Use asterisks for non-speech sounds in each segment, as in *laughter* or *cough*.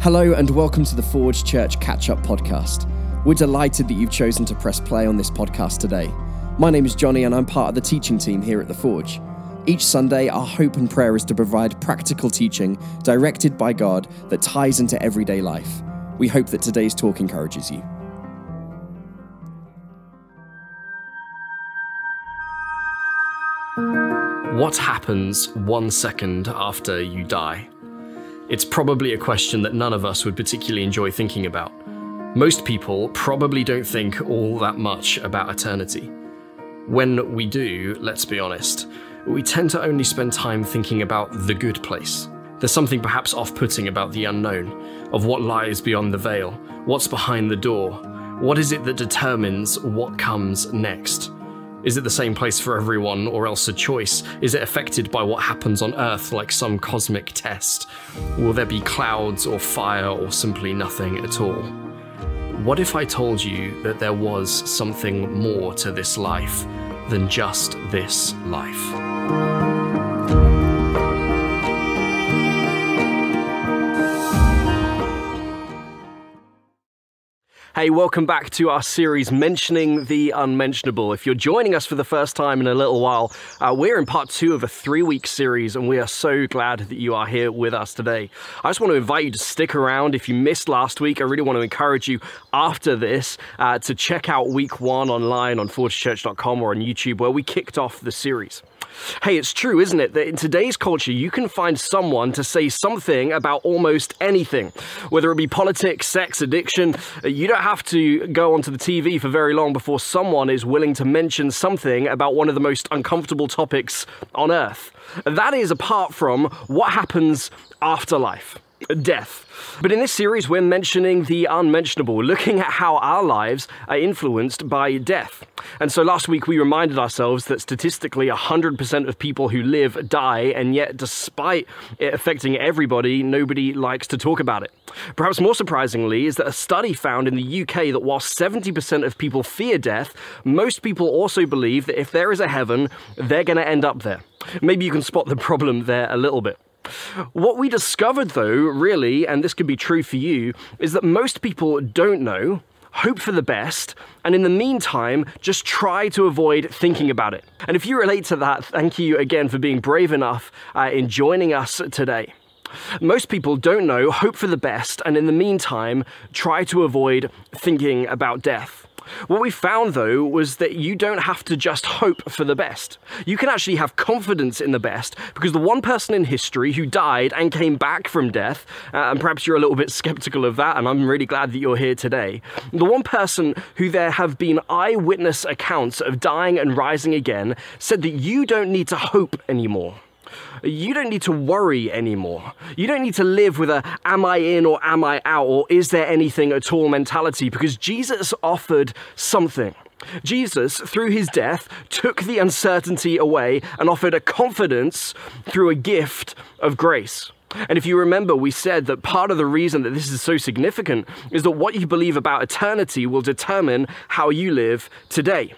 Hello, and welcome to the Forge Church Catch Up Podcast. We're delighted that you've chosen to press play on this podcast today. My name is Johnny, and I'm part of the teaching team here at the Forge. Each Sunday, our hope and prayer is to provide practical teaching directed by God that ties into everyday life. We hope that today's talk encourages you. What happens one second after you die? It's probably a question that none of us would particularly enjoy thinking about. Most people probably don't think all that much about eternity. When we do, let's be honest, we tend to only spend time thinking about the good place. There's something perhaps off putting about the unknown, of what lies beyond the veil, what's behind the door. What is it that determines what comes next? Is it the same place for everyone, or else a choice? Is it affected by what happens on Earth, like some cosmic test? Will there be clouds or fire, or simply nothing at all? What if I told you that there was something more to this life than just this life? Hey, welcome back to our series mentioning the unmentionable. If you're joining us for the first time in a little while, uh, we're in part two of a three week series, and we are so glad that you are here with us today. I just want to invite you to stick around. If you missed last week, I really want to encourage you after this uh, to check out week one online on forgechurch.com or on YouTube, where we kicked off the series. Hey, it's true, isn't it, that in today's culture you can find someone to say something about almost anything, whether it be politics, sex, addiction. You don't have to go onto the TV for very long before someone is willing to mention something about one of the most uncomfortable topics on earth. That is apart from what happens after life death. But in this series, we're mentioning the unmentionable, looking at how our lives are influenced by death. And so last week, we reminded ourselves that statistically, 100% of people who live die, and yet, despite it affecting everybody, nobody likes to talk about it. Perhaps more surprisingly is that a study found in the UK that while 70% of people fear death, most people also believe that if there is a heaven, they're going to end up there. Maybe you can spot the problem there a little bit. What we discovered, though, really, and this could be true for you, is that most people don't know, hope for the best, and in the meantime, just try to avoid thinking about it. And if you relate to that, thank you again for being brave enough uh, in joining us today. Most people don't know, hope for the best, and in the meantime, try to avoid thinking about death. What we found though was that you don't have to just hope for the best. You can actually have confidence in the best because the one person in history who died and came back from death, uh, and perhaps you're a little bit *laughs* skeptical of that, and I'm really glad that you're here today. The one person who there have been eyewitness accounts of dying and rising again said that you don't need to hope anymore. You don't need to worry anymore. You don't need to live with a am I in or am I out or is there anything at all mentality because Jesus offered something. Jesus, through his death, took the uncertainty away and offered a confidence through a gift of grace. And if you remember, we said that part of the reason that this is so significant is that what you believe about eternity will determine how you live today.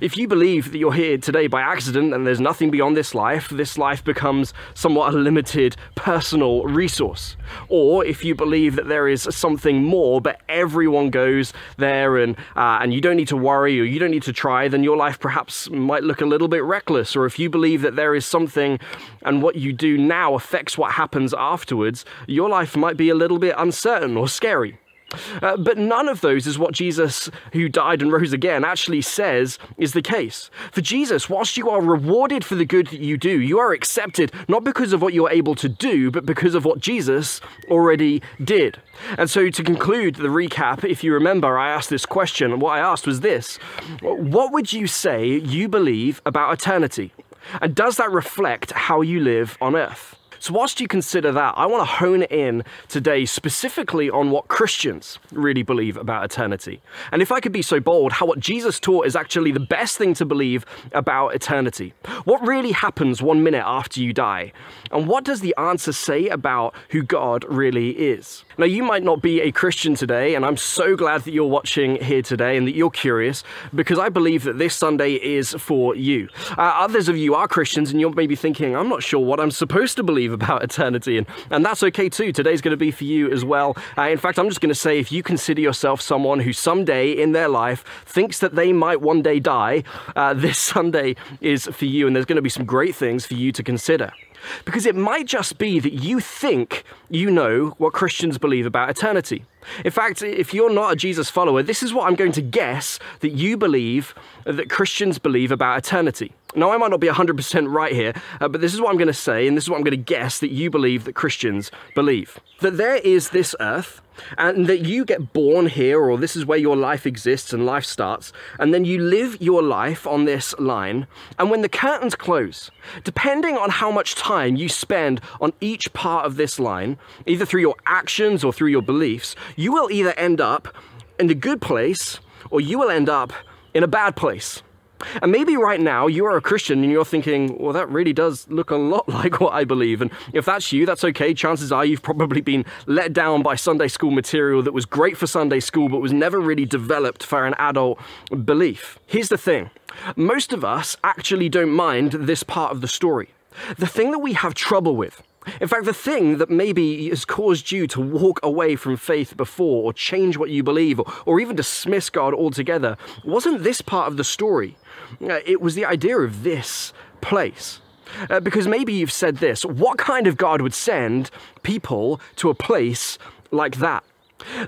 If you believe that you're here today by accident and there's nothing beyond this life, this life becomes somewhat a limited personal resource. Or if you believe that there is something more, but everyone goes there and, uh, and you don't need to worry or you don't need to try, then your life perhaps might look a little bit reckless. Or if you believe that there is something and what you do now affects what happens afterwards, your life might be a little bit uncertain or scary. Uh, but none of those is what Jesus, who died and rose again, actually says is the case. For Jesus, whilst you are rewarded for the good that you do, you are accepted not because of what you're able to do, but because of what Jesus already did. And so, to conclude the recap, if you remember, I asked this question, and what I asked was this What would you say you believe about eternity? And does that reflect how you live on earth? So, whilst you consider that, I want to hone in today specifically on what Christians really believe about eternity. And if I could be so bold, how what Jesus taught is actually the best thing to believe about eternity. What really happens one minute after you die? And what does the answer say about who God really is? Now, you might not be a Christian today, and I'm so glad that you're watching here today and that you're curious because I believe that this Sunday is for you. Uh, others of you are Christians, and you're maybe thinking, I'm not sure what I'm supposed to believe believe about eternity, and, and that's okay too. Today's going to be for you as well. Uh, in fact, I'm just going to say if you consider yourself someone who someday in their life thinks that they might one day die, uh, *laughs* this Sunday is for you, and there's going to be some great things for you to consider. Because it might just be that you think you know what Christians believe about eternity. In fact, if you're not a Jesus follower, this is what I'm going to guess that you believe, that Christians believe about eternity. Now, I might not be 100% right here, uh, but this is what I'm going to say, and this is what I'm going to guess that you believe that Christians believe. That there is this earth, and that you get born here, or this is where your life exists and life starts, and then you live your life on this line. And when the curtains close, depending on how much time you spend on each part of this line, either through your actions or through your beliefs, you will either end up in a good place or you will end up in a bad place. And maybe right now you are a Christian and you're thinking, well, that really does look a lot *laughs* like what I believe. And if that's you, that's okay. Chances are you've probably been let down by Sunday school material that was great for Sunday school, but was never really developed for an adult belief. Here's the thing most of us actually don't mind this part of the story. The thing that we have trouble with in fact, the thing that maybe has caused you to walk away from faith before, or change what you believe, or, or even dismiss God altogether, wasn't this part of the story. Uh, it was the idea of this place. Uh, because maybe you've said this what kind of God would send people to a place like that?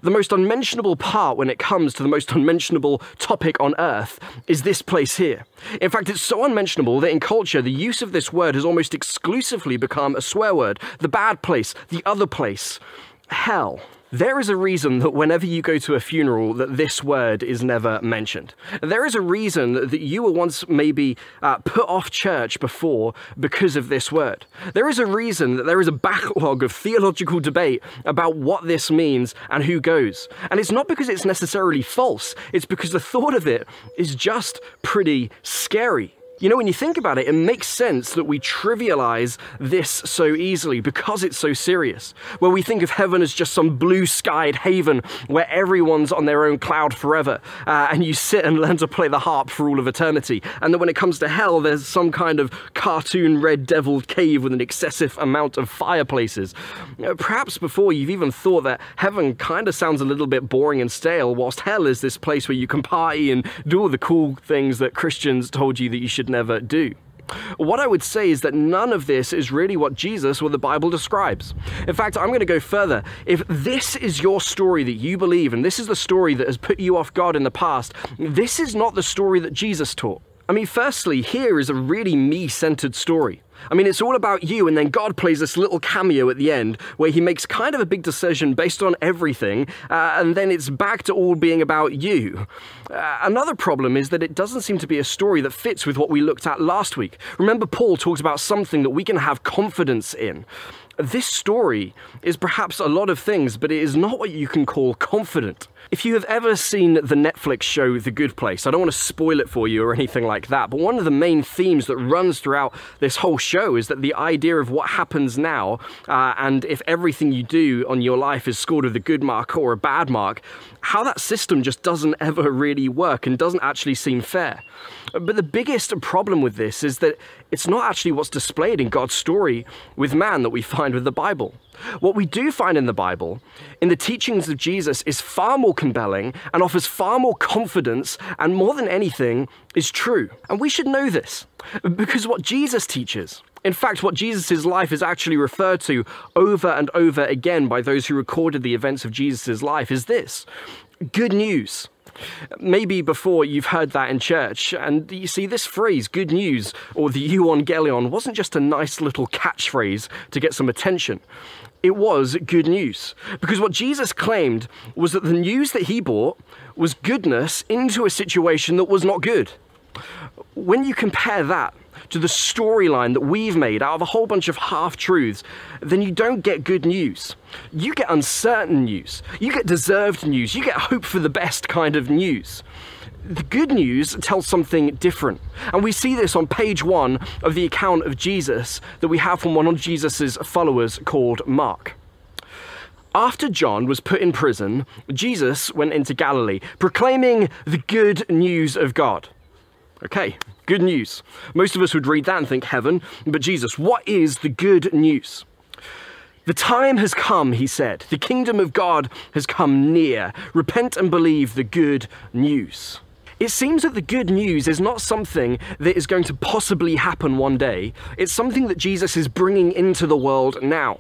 The most unmentionable part when it comes to the most unmentionable topic on earth is this place here. In fact, it's so unmentionable that in culture, the use of this word has almost exclusively become a swear word. The bad place, the other place, hell. There is a reason that whenever you go to a funeral that this word is never mentioned. There is a reason that you were once maybe uh, put off church before because of this word. There is a reason that there is a backlog of theological debate about what this means and who goes. And it's not because it's necessarily false, it's because the thought of it is just pretty scary. You know, when you think about it, it makes sense that we trivialize this so easily because it's so serious. Where we think of heaven as just some blue skied haven where everyone's on their own cloud forever, uh, and you sit and *laughs* learn to play the harp for all of eternity. And that when it comes to hell, there's some kind of cartoon red devil cave with an excessive amount of fireplaces. Perhaps before you've even thought that heaven kind of sounds a little bit boring and stale, whilst hell is this place where you can party and do all the cool things that Christians told you that you should never do. What I would say is that none of this is really what Jesus or the Bible describes. In fact, I'm going to go further. If this is your story that you believe, and this is the story that has put you off God in the past, this is not the story that Jesus taught. I mean, firstly, here is a really me centered story. I mean, it's all about you, and then God plays this little cameo at the end where he makes kind of a big decision based on everything, uh, and then it's back to all being about you. Uh, another problem is that it doesn't seem to be a story that fits with what we looked at last week. Remember, Paul talked about something that we can have confidence in. This story is perhaps a lot of things, but it is not what you can call confident. If you have ever seen the Netflix show The Good Place, I don't want to spoil it for you or anything like that, but one of the main themes that runs throughout this whole show is that the idea of what happens now uh, and if everything you do on your life is scored with a good mark or a bad mark, how that system just doesn't ever really work and doesn't actually seem fair. But the biggest problem with this is that it's not actually what's displayed in God's story with man that we find with the Bible. What we do find in the Bible, in the teachings of Jesus, is far more compelling and offers far more confidence, and more than anything, is true. And we should know this because what Jesus teaches, in fact, what Jesus' life is actually referred to over and over again by those who recorded the events of Jesus' life, is this good news. Maybe before you've heard that in church, and you see this phrase, good news, or the euangelion, wasn't just a nice little catchphrase to get some attention it was good news. Because what Jesus claimed was that the news that he brought was goodness into a situation that was not good. When you compare that to the storyline that we've made out of a whole bunch of half truths, then you don't get good news. You get uncertain news. You get deserved news. You get hope for the best kind of news the good news tells something different. And we see this on page one of the account of Jesus that we have from one of Jesus' followers called Mark. After John was put in prison, Jesus went into Galilee, proclaiming the good news of God. Okay, good news. Most of us would read that and think heaven, but Jesus, what is the good news? The time has come, he said. The kingdom of God has come near. Repent and believe the good news. It seems that the good news is not something that is going to possibly happen one day. It's something that Jesus is bringing into the world now.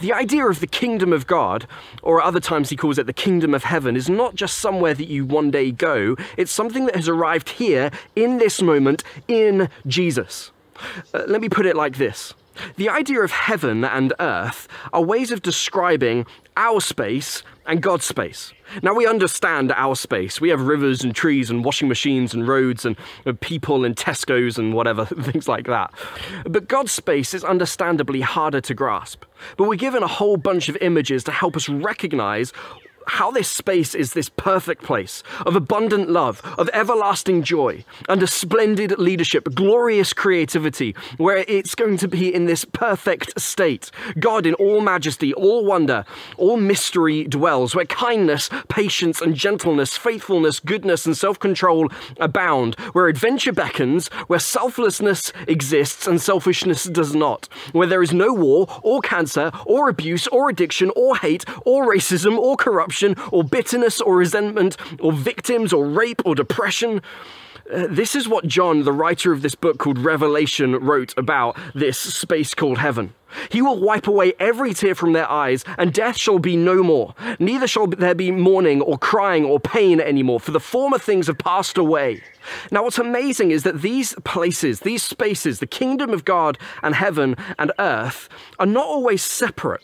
The idea of the kingdom of God, or at other times he calls it the kingdom of heaven, is not just somewhere that you one day go, it's something that has arrived here in this moment in Jesus. Uh, let me put it like this the idea of heaven and earth are ways of describing our space and God's space. Now we understand our space. We have rivers and trees and washing machines and roads and uh, people and Tesco's and whatever, *laughs* things like that. But God's space is understandably harder to grasp. But we're given a whole bunch of images to help us recognize how this space is this perfect place of abundant love, of everlasting joy, under splendid leadership, glorious creativity, where it's going to be in this perfect state. God in all majesty, all wonder, all mystery dwells, where kindness, patience, and gentleness, faithfulness, goodness, and self control abound, where adventure beckons, where selflessness exists and selfishness does not, where there is no war, or cancer, or abuse, or addiction, or hate, or racism, or corruption corruption or bitterness or resentment or victims or rape or depression. Uh, this is what John, the writer of this book called Revelation, wrote about this space called heaven. He will wipe away every tear from their eyes, and death shall be no more. Neither shall there be mourning or crying or pain anymore, for the former things have passed away. Now, what's amazing is that these places, these spaces, the kingdom of God and heaven and earth, are not always separate.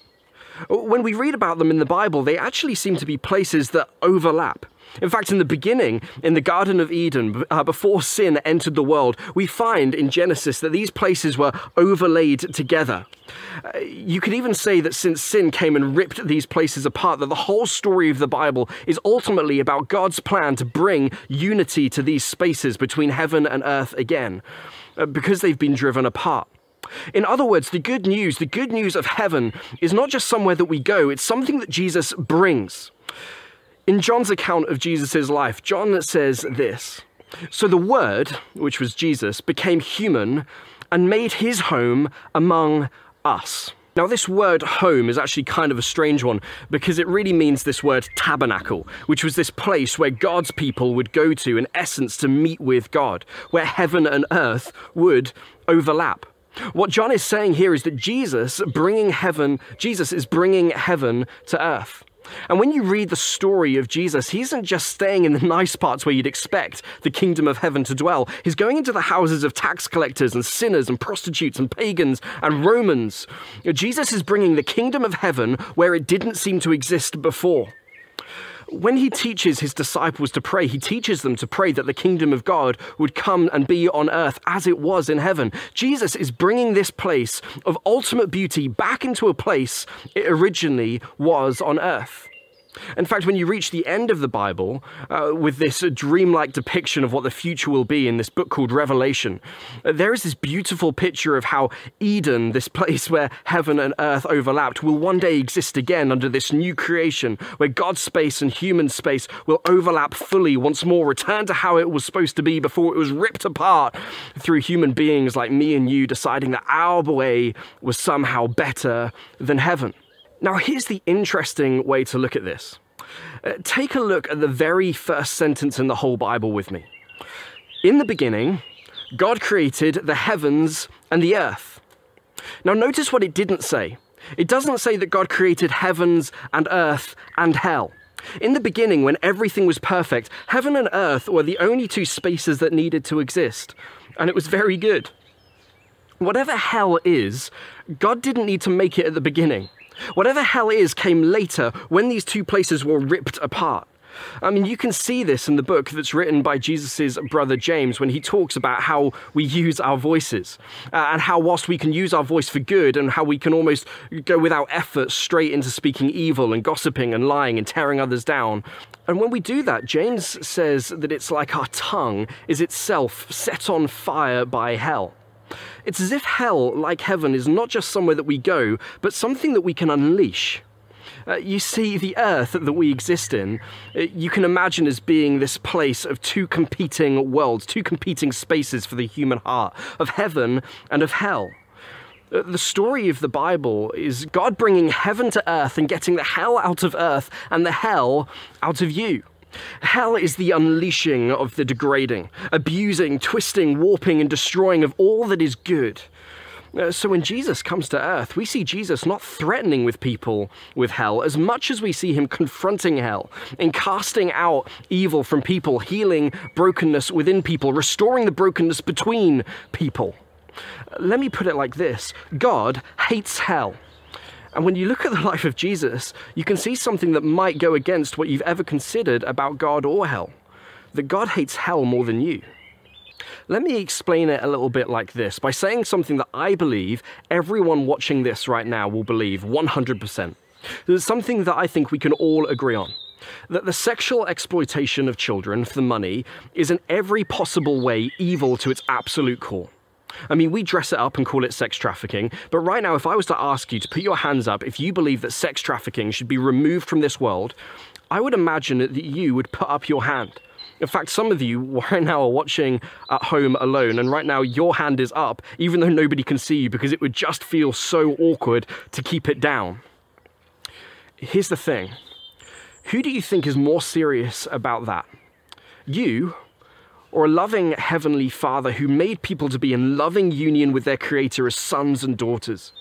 When we read about them in the Bible, they actually seem to be places that overlap. In fact, in the beginning, in the Garden of Eden, uh, before sin entered the world, we find in Genesis that these places were overlaid together. Uh, you could even say that since sin came and ripped these places apart, that the whole story of the Bible is ultimately about God's plan to bring unity to these spaces between heaven and earth again, uh, because they've been driven apart. In other words, the good news, the good news of heaven, is not just somewhere that we go, it's something that Jesus brings. In John's account of Jesus' life, John says this So the Word, which was Jesus, became human and made his home among us. Now, this word home is actually kind of a strange one because it really means this word tabernacle, which was this place where God's people would go to, in essence, to meet with God, where heaven and earth would overlap. What John is saying here is that Jesus bringing heaven, Jesus is bringing heaven to earth. And when you read the story of Jesus, he isn't just staying in the *laughs* nice parts where you'd expect the kingdom of heaven to dwell. He's going into the houses of tax collectors and sinners and prostitutes and pagans and Romans. Jesus is bringing the kingdom of heaven where it didn't seem to exist before when he teaches his disciples to pray, he teaches them to pray that the kingdom of God would come and be on earth as it was in heaven. Jesus is bringing this place of ultimate beauty back into a place it originally was on earth. In fact, when you reach the end of the Bible, uh, with this dreamlike depiction of what the future will be in this book called Revelation, uh, there is this beautiful picture of how Eden, this place where heaven and earth overlapped, will one day exist again under this new creation, where God's space and human space will overlap fully once more, return to how it was supposed to be before it was ripped apart through human beings like me and you deciding that our way was somehow better than heaven. Now, here's the interesting way to look at this. Uh, take a look at the very first sentence in the whole Bible with me. In the beginning, God created the heavens and the earth. Now, notice what it didn't say. It doesn't say that God created heavens and earth and hell. In the beginning, when everything was perfect, heaven and earth were the only two spaces that needed to exist, and it was very good. Whatever hell is, God didn't need to make it at the beginning. Whatever hell is came later when these two places were ripped apart. I mean, you can see this in the book that's written by Jesus' brother James when he talks about how we use our voices uh, and how, whilst we can use our voice for good and how we can almost go without effort straight into speaking evil and gossiping and lying and tearing others down. And when we do that, James says that it's like our tongue is itself set on fire by hell. It's as if hell, like heaven, is not just somewhere that we go, but something that we can unleash. Uh, you see, the earth that we exist in, uh, you can imagine as being this place of two competing worlds, two competing spaces for the human heart, of heaven and of hell. Uh, The story of the Bible is God bringing heaven to earth and getting the hell out of earth and the hell out of you. Hell is the unleashing of the degrading, abusing, twisting, warping, and destroying of all that is good. Uh, So when Jesus comes to earth, we see Jesus not threatening with people with hell as much as we see him confronting hell and casting out evil from people, healing brokenness within people, restoring the brokenness between people. Uh, Let me put it like this God hates hell. And when you look at the *laughs* life of Jesus, you can see something that might go against what you've ever considered about God or hell. That God hates hell more than you. Let me explain it a little bit like this by saying something that I believe everyone watching this right now will believe 100%. There's something that I think we can all agree on. That the sexual exploitation of children for the money is in every possible way evil to its absolute core. I mean, we dress it up and call it sex trafficking, but right now, if I was to ask you to put your hands up if you believe that sex trafficking should be removed from this world, I would imagine that you would put up your hand. In fact, some of you *laughs* right now are watching at home alone, and right now your hand is up, even though nobody can see you, because it would just feel so awkward to keep it down. Here's the thing who do you think is more serious about that? You or a loving heavenly Father who made people to be in loving union with their Creator as sons and daughters?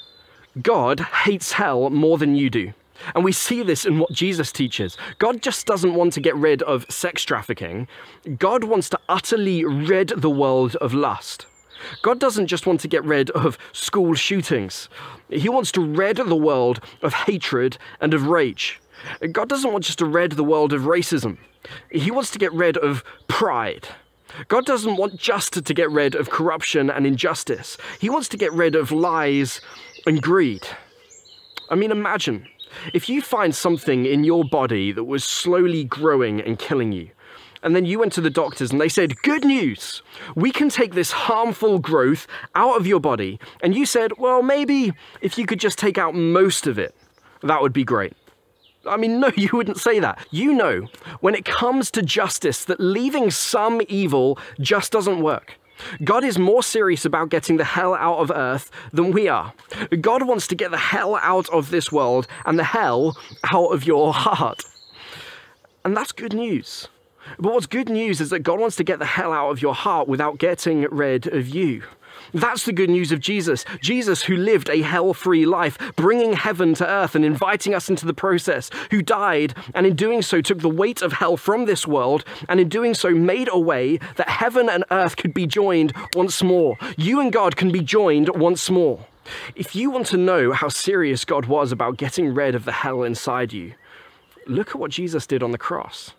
God hates hell more than you do. And we see this in what Jesus teaches. God just doesn't want to get rid of sex trafficking, God wants to utterly rid the world of lust. God doesn't just want to get rid of school shootings. He wants to rid the world of hatred and of rage. God doesn't want just to rid the world of racism. He wants to get rid of pride. God doesn't want just to get rid of corruption and injustice. He wants to get rid of lies and greed. I mean, imagine if you find something in your body that was slowly growing and killing you, and then you went to the doctors and they said, Good news, we can take this harmful growth out of your body. And you said, Well, maybe if you could just take out most of it, that would be great. I mean, no, *laughs* you wouldn't say that. You know, when it comes to justice, that leaving some evil just doesn't work. God is more serious about getting the hell out of earth than we are. God wants to get the hell out of this world and the hell out of your heart. And that's good news. But what's good news is that God wants to get the hell out of your heart without getting rid of you. That's the good news of Jesus. Jesus, who lived a hell free life, bringing heaven to earth and inviting us into the process, who died and in doing so took the weight of hell from this world, and in doing so made a way that heaven and earth could be joined once more. You and God can be joined once more. If you want to know how serious God was about getting rid of the hell inside you, look at what Jesus did on the cross.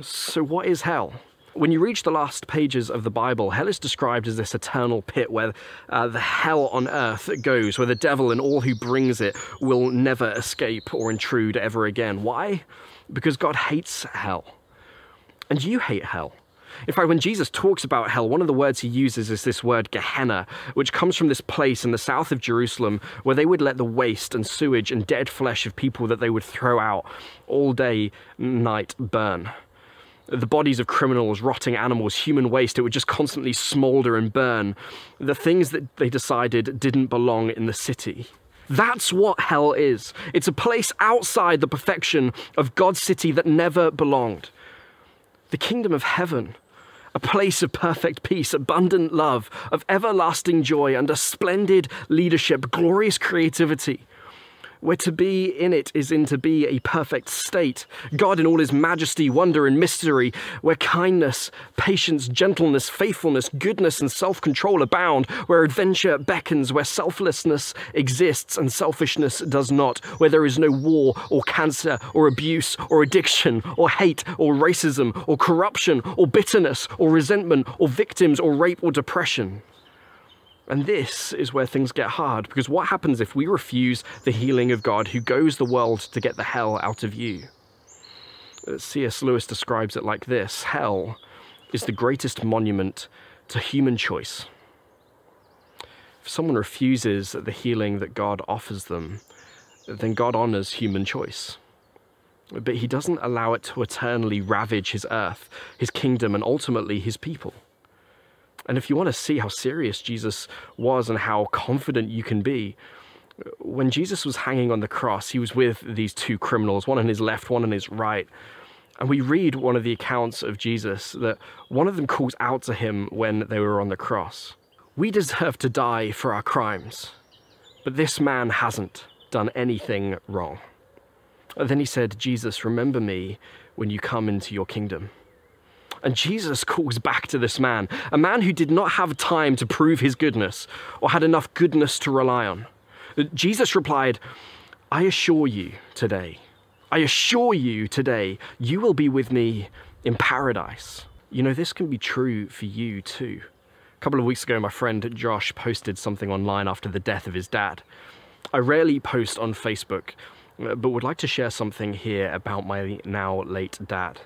So, what is hell? When you reach the last pages of the Bible, hell is described as this eternal pit where uh, the hell on earth goes, where the devil and all who brings it will never escape or intrude ever again. Why? Because God hates hell. And you hate hell. In fact, when Jesus talks about hell, one of the words he uses is this word Gehenna, which comes from this place in the south of Jerusalem where they would let the waste and sewage and dead flesh of people that they would throw out all day, night burn the bodies of criminals, rotting animals, human waste, it would just constantly smolder and burn. The things that they decided didn't belong in the city. That's what hell is. It's a place outside the perfection of God's city that never belonged. The kingdom of heaven, a place of perfect peace, abundant love, of everlasting joy, under splendid leadership, glorious creativity where to be in it is in to be a perfect state. God in all his majesty, wonder, and mystery, where kindness, patience, gentleness, faithfulness, goodness, and self control abound, where adventure beckons, where selflessness exists and selfishness does not, where there is no war or cancer or abuse or addiction or hate or racism or corruption or bitterness or resentment or victims or rape or depression. And this is where things get hard because what happens if we refuse the healing of God who goes the world to get the hell out of you? Uh, C.S. Lewis describes it like this Hell is the greatest monument to human choice. If someone refuses the healing that God offers them, then God honors human choice. But he doesn't allow it to eternally ravage his earth, his kingdom, and ultimately his people. And if you want to see how serious Jesus was and how confident you can be, when Jesus was hanging on the cross, he was with these two criminals, one on his left, one on his right. And we read one of the accounts of Jesus that one of them calls out to him when they were on the cross We deserve to die for our crimes, but this man hasn't done anything wrong. And then he said, Jesus, remember me when you come into your kingdom. And Jesus calls back to this man, a man who did not have time to prove his goodness or had enough goodness to rely on. Jesus replied, I assure you today, I assure you today, you will be with me in paradise. You know, this can be true for you too. A couple of weeks ago, my friend Josh posted something online after the death of his dad. I rarely post on Facebook, uh, but would like to share something here about my now late dad.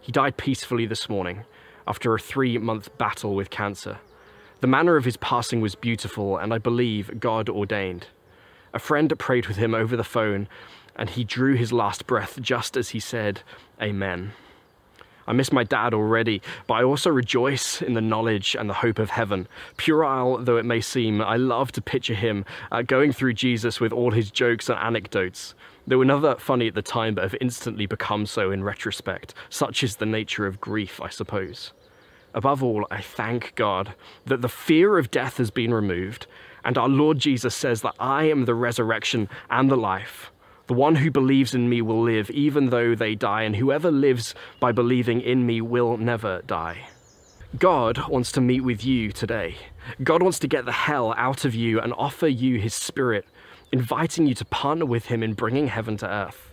He died peacefully this morning after a three month battle with cancer. The manner of his passing was beautiful and I believe God ordained. A friend prayed with him over the phone, and he drew his last breath just as he said, Amen. I miss my dad already, but I also rejoice in the knowledge and the hope of heaven. Puerile though it may seem, I love to picture him uh, going through Jesus with all his jokes and anecdotes. They were never funny at the time, but have instantly become so in retrospect. Such is the nature of grief, I suppose. Above all, I thank God that the fear of death has been removed and our Lord Jesus says that I am the resurrection and the life. The one who believes in me will live even though they die, and whoever lives by believing in me will never die. God wants to meet with you today. God wants to get the hell out of you and offer you his spirit, inviting you to partner with him in bringing heaven to earth.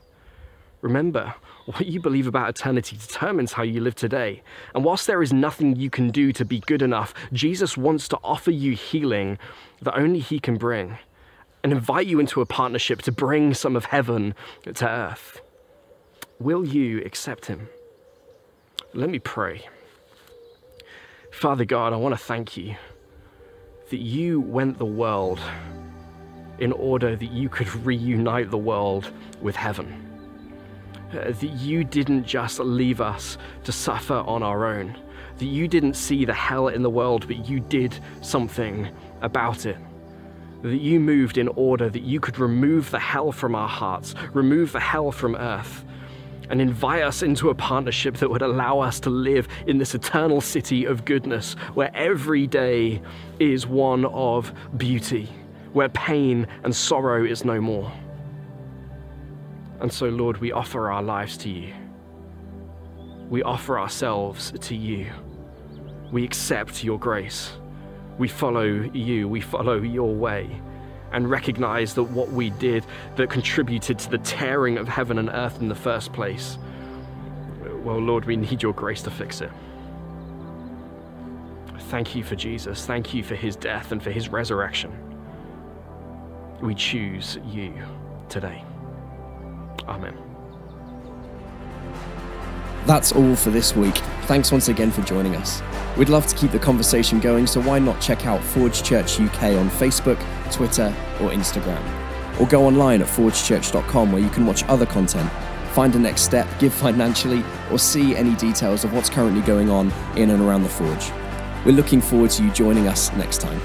Remember, what you believe about eternity determines how you live today. And whilst there is nothing you can do to be good enough, Jesus wants to offer you healing that only He can bring and invite you into a partnership to bring some of heaven to earth. Will you accept Him? Let me pray. Father God, I want to thank you that you went the world in order that you could reunite the world with heaven. Uh, that you didn't just leave us to suffer on our own, that you didn't see the hell in the world, but you did something about it. That you moved in order that you could remove the hell from our hearts, remove the hell from earth, and invite us into a partnership that would allow us to live in this eternal city of goodness where every day is one of beauty, where pain and sorrow is no more. And so, Lord, we offer our lives to you. We offer ourselves to you. We accept your grace. We follow you. We follow your way and recognize that what we did that contributed to the tearing of heaven and earth in the first place, well, Lord, we need your grace to fix it. Thank you for Jesus. Thank you for his death and for his resurrection. We choose you today. Amen. That's all for this week. Thanks once again for joining us. We'd love to keep the conversation going, so why not check out Forge Church UK on Facebook, Twitter, or Instagram? Or go online at forgechurch.com where you can watch other content, find a next step, give financially, or see any details of what's currently going on in and around the Forge. We're looking forward to you joining us next time.